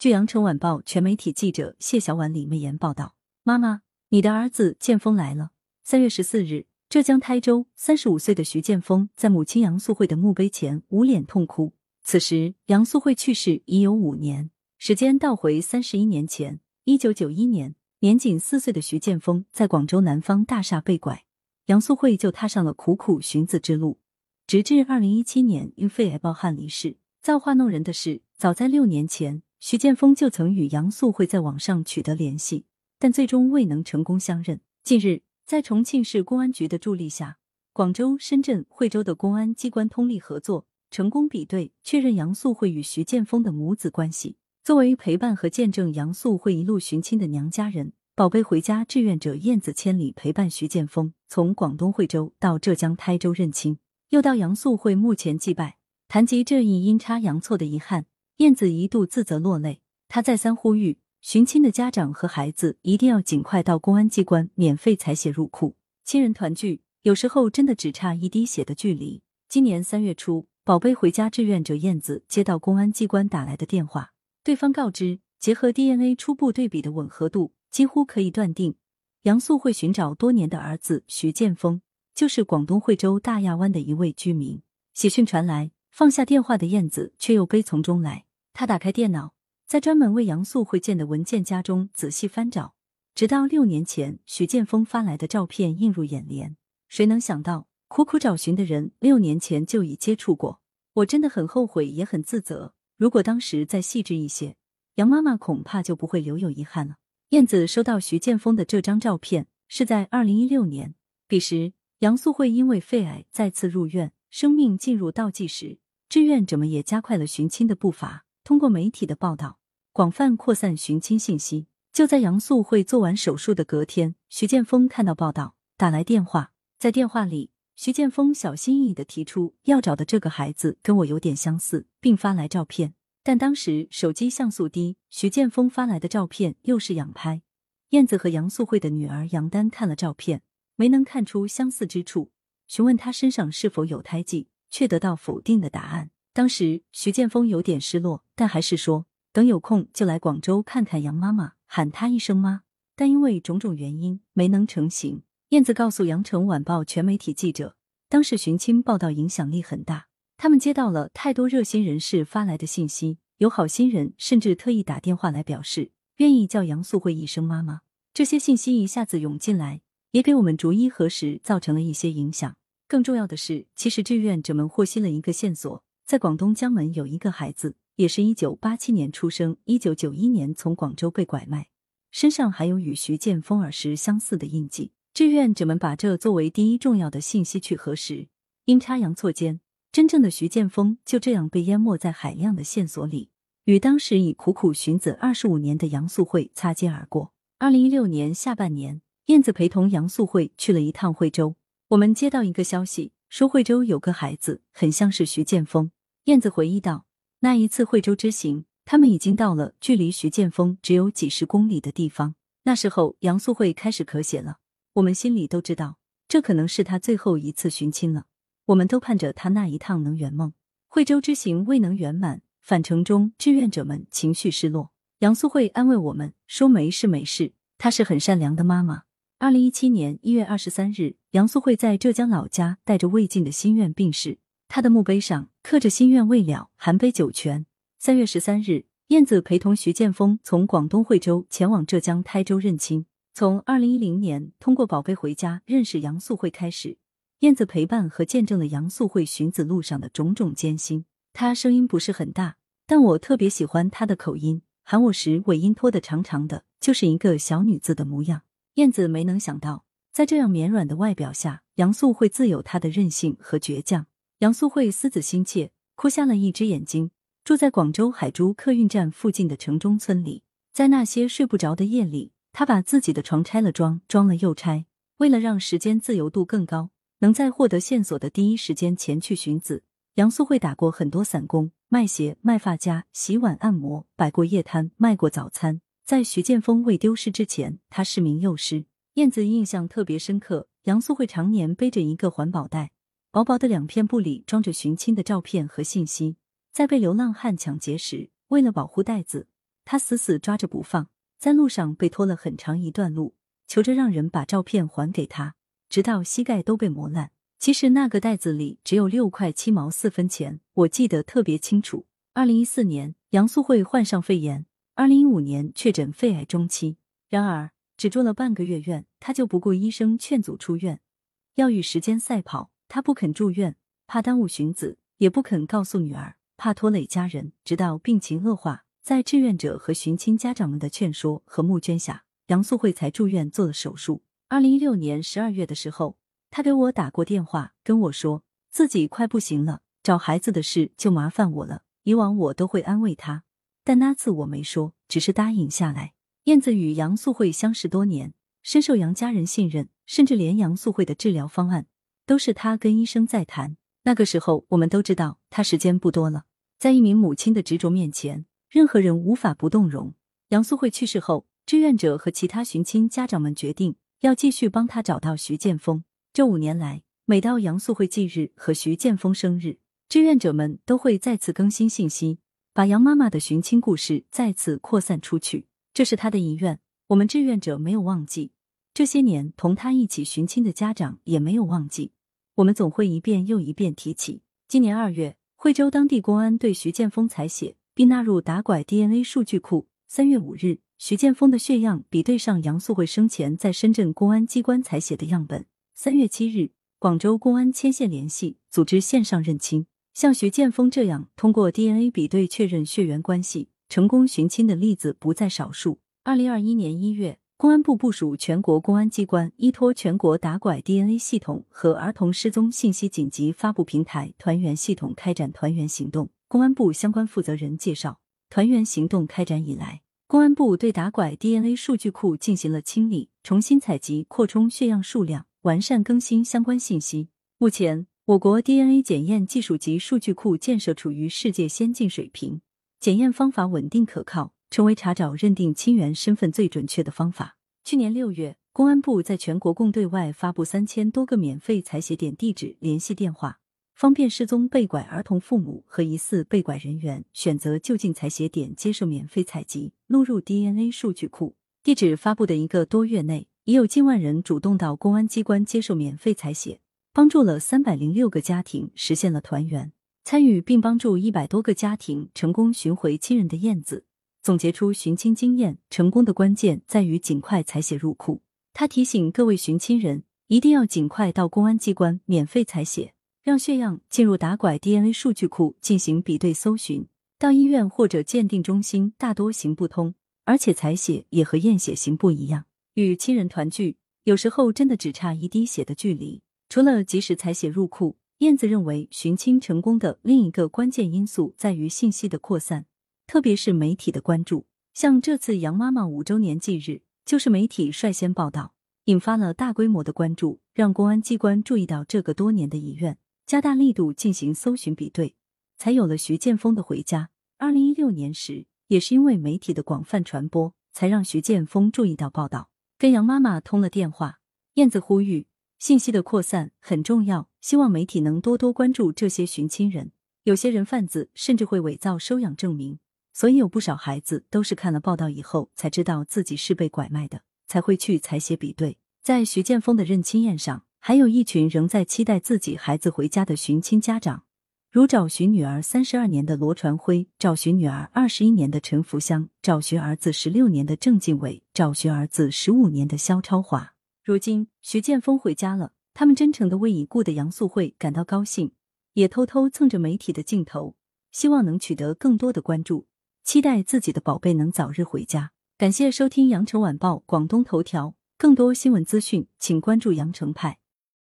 据羊城晚报全媒体记者谢小婉、李媚妍报道，妈妈，你的儿子建峰来了。三月十四日，浙江台州三十五岁的徐建峰在母亲杨素慧的墓碑前捂脸痛哭。此时，杨素慧去世已有五年，时间倒回三十一年前，一九九一年，年仅四岁的徐建峰在广州南方大厦被拐，杨素慧就踏上了苦苦寻子之路，直至二零一七年因肺癌暴汗离世。造化弄人的是，早在六年前。徐建峰就曾与杨素慧在网上取得联系，但最终未能成功相认。近日，在重庆市公安局的助力下，广州、深圳、惠州的公安机关通力合作，成功比对确认杨素慧与徐建峰的母子关系。作为陪伴和见证杨素慧一路寻亲的娘家人，宝贝回家志愿者燕子千里陪伴徐建峰从广东惠州到浙江台州认亲，又到杨素慧墓前祭拜。谈及这一阴差阳错的遗憾。燕子一度自责落泪，他再三呼吁寻亲的家长和孩子一定要尽快到公安机关免费采血入库。亲人团聚，有时候真的只差一滴血的距离。今年三月初，宝贝回家志愿者燕子接到公安机关打来的电话，对方告知，结合 DNA 初步对比的吻合度，几乎可以断定杨素慧寻找多年的儿子徐建峰就是广东惠州大亚湾的一位居民。喜讯传来，放下电话的燕子却又悲从中来。他打开电脑，在专门为杨素慧建的文件夹中仔细翻找，直到六年前许建峰发来的照片映入眼帘。谁能想到，苦苦找寻的人六年前就已接触过？我真的很后悔，也很自责。如果当时再细致一些，杨妈妈恐怕就不会留有遗憾了。燕子收到徐建峰的这张照片是在二零一六年，彼时杨素慧因为肺癌再次入院，生命进入倒计时，志愿者们也加快了寻亲的步伐。通过媒体的报道，广泛扩散寻亲信息。就在杨素慧做完手术的隔天，徐建峰看到报道，打来电话。在电话里，徐建峰小心翼翼的提出要找的这个孩子跟我有点相似，并发来照片。但当时手机像素低，徐建峰发来的照片又是仰拍。燕子和杨素慧的女儿杨丹看了照片，没能看出相似之处，询问他身上是否有胎记，却得到否定的答案。当时徐建峰有点失落，但还是说等有空就来广州看看杨妈妈，喊她一声妈。但因为种种原因没能成行。燕子告诉羊城晚报全媒体记者，当时寻亲报道影响力很大，他们接到了太多热心人士发来的信息，有好心人甚至特意打电话来表示愿意叫杨素慧一声妈妈。这些信息一下子涌进来，也给我们逐一核实，造成了一些影响。更重要的是，其实志愿者们获悉了一个线索。在广东江门有一个孩子，也是一九八七年出生，一九九一年从广州被拐卖，身上还有与徐建峰儿时相似的印记。志愿者们把这作为第一重要的信息去核实，阴差阳错间，真正的徐建峰就这样被淹没在海量的线索里，与当时已苦苦寻子二十五年的杨素慧擦肩而过。二零一六年下半年，燕子陪同杨素慧去了一趟惠州，我们接到一个消息，说惠州有个孩子很像是徐建峰。燕子回忆道：“那一次惠州之行，他们已经到了距离徐建峰只有几十公里的地方。那时候，杨素慧开始咳血了。我们心里都知道，这可能是他最后一次寻亲了。我们都盼着他那一趟能圆梦。惠州之行未能圆满，返程中志愿者们情绪失落。杨素慧安慰我们说：‘没事，没事。’她是很善良的妈妈。二零一七年一月二十三日，杨素慧在浙江老家带着未尽的心愿病逝。他的墓碑上。”刻着心愿未了，含杯酒泉。三月十三日，燕子陪同徐建峰从广东惠州前往浙江台州认亲。从二零一零年通过宝贝回家认识杨素慧开始，燕子陪伴和见证了杨素慧寻子路上的种种艰辛。她声音不是很大，但我特别喜欢她的口音，喊我时尾音拖得长长的，就是一个小女子的模样。燕子没能想到，在这样绵软的外表下，杨素慧自有她的任性和倔强。杨素慧思子心切，哭瞎了一只眼睛。住在广州海珠客运站附近的城中村里，在那些睡不着的夜里，他把自己的床拆了装，装了又拆。为了让时间自由度更高，能在获得线索的第一时间前去寻子，杨素慧打过很多散工，卖鞋、卖发夹、洗碗、按摩，摆过夜摊，卖过早餐。在徐建峰未丢失之前，他是名幼师。燕子印象特别深刻，杨素慧常年背着一个环保袋。薄薄的两片布里装着寻亲的照片和信息。在被流浪汉抢劫时，为了保护袋子，他死死抓着不放，在路上被拖了很长一段路，求着让人把照片还给他，直到膝盖都被磨烂。其实那个袋子里只有六块七毛四分钱，我记得特别清楚。二零一四年，杨素慧患上肺炎，二零一五年确诊肺癌中期。然而，只住了半个月院，他就不顾医生劝阻出院，要与时间赛跑。他不肯住院，怕耽误寻子，也不肯告诉女儿，怕拖累家人。直到病情恶化，在志愿者和寻亲家长们的劝说和募捐下，杨素慧才住院做了手术。二零一六年十二月的时候。他给我打过电话，跟我说自己快不行了，找孩子的事就麻烦我了。以往我都会安慰他，但那次我没说，只是答应下来。燕子与杨素慧相识多年，深受杨家人信任，甚至连杨素慧的治疗方案都是他跟医生在谈。那个时候，我们都知道他时间不多了。在一名母亲的执着面前，任何人无法不动容。杨素慧去世后，志愿者和其他寻亲家长们决定要继续帮他找到徐建峰。这五年来，每到杨素慧忌日和徐建峰生日，志愿者们都会再次更新信息，把杨妈妈的寻亲故事再次扩散出去。这是他的遗愿，我们志愿者没有忘记。这些年同他一起寻亲的家长也没有忘记，我们总会一遍又一遍提起。今年二月，惠州当地公安对徐建峰采血，并纳入打拐 DNA 数据库。三月五日，徐建峰的血样比对上杨素慧生前在深圳公安机关采血的样本。三月七日，广州公安牵线联系，组织线上认亲。像徐建峰这样通过 DNA 比对确认血缘关系、成功寻亲的例子不在少数。二零二一年一月，公安部部署全国公安机关，依托全国打拐 DNA 系统和儿童失踪信息紧急发布平台“团圆系统”开展团圆行动。公安部相关负责人介绍，团圆行动开展以来，公安部对打拐 DNA 数据库进行了清理，重新采集、扩充血样数量。完善更新相关信息。目前，我国 DNA 检验技术及数据库建设处于世界先进水平，检验方法稳定可靠，成为查找认定亲缘身份最准确的方法。去年六月，公安部在全国共对外发布三千多个免费采血点地址、联系电话，方便失踪被拐儿童父母和疑似被拐人员选择就近采血点接受免费采集，录入 DNA 数据库。地址发布的一个多月内。已有近万人主动到公安机关接受免费采血，帮助了三百零六个家庭实现了团圆。参与并帮助一百多个家庭成功寻回亲人的燕子，总结出寻亲经验：成功的关键在于尽快采血入库。他提醒各位寻亲人，一定要尽快到公安机关免费采血，让血样进入打拐 DNA 数据库进行比对搜寻。到医院或者鉴定中心大多行不通，而且采血也和验血行不一样。与亲人团聚，有时候真的只差一滴血的距离。除了及时采血入库，燕子认为寻亲成功的另一个关键因素在于信息的扩散，特别是媒体的关注。像这次杨妈妈五周年忌日，就是媒体率先报道，引发了大规模的关注，让公安机关注意到这个多年的遗愿，加大力度进行搜寻比对，才有了徐建峰的回家。二零一六年时，也是因为媒体的广泛传播，才让徐建峰注意到报道。跟杨妈妈通了电话，燕子呼吁信息的扩散很重要，希望媒体能多多关注这些寻亲人。有些人贩子甚至会伪造收养证明，所以有不少孩子都是看了报道以后才知道自己是被拐卖的，才会去采血比对。在徐建峰的认亲宴上，还有一群仍在期待自己孩子回家的寻亲家长。如找寻女儿三十二年的罗传辉，找寻女儿二十一年的陈福香，找寻儿子十六年的郑敬伟，找寻儿子十五年的肖超华。如今徐建峰回家了，他们真诚的为已故的杨素慧感到高兴，也偷偷蹭着媒体的镜头，希望能取得更多的关注，期待自己的宝贝能早日回家。感谢收听羊城晚报广东头条，更多新闻资讯，请关注羊城派。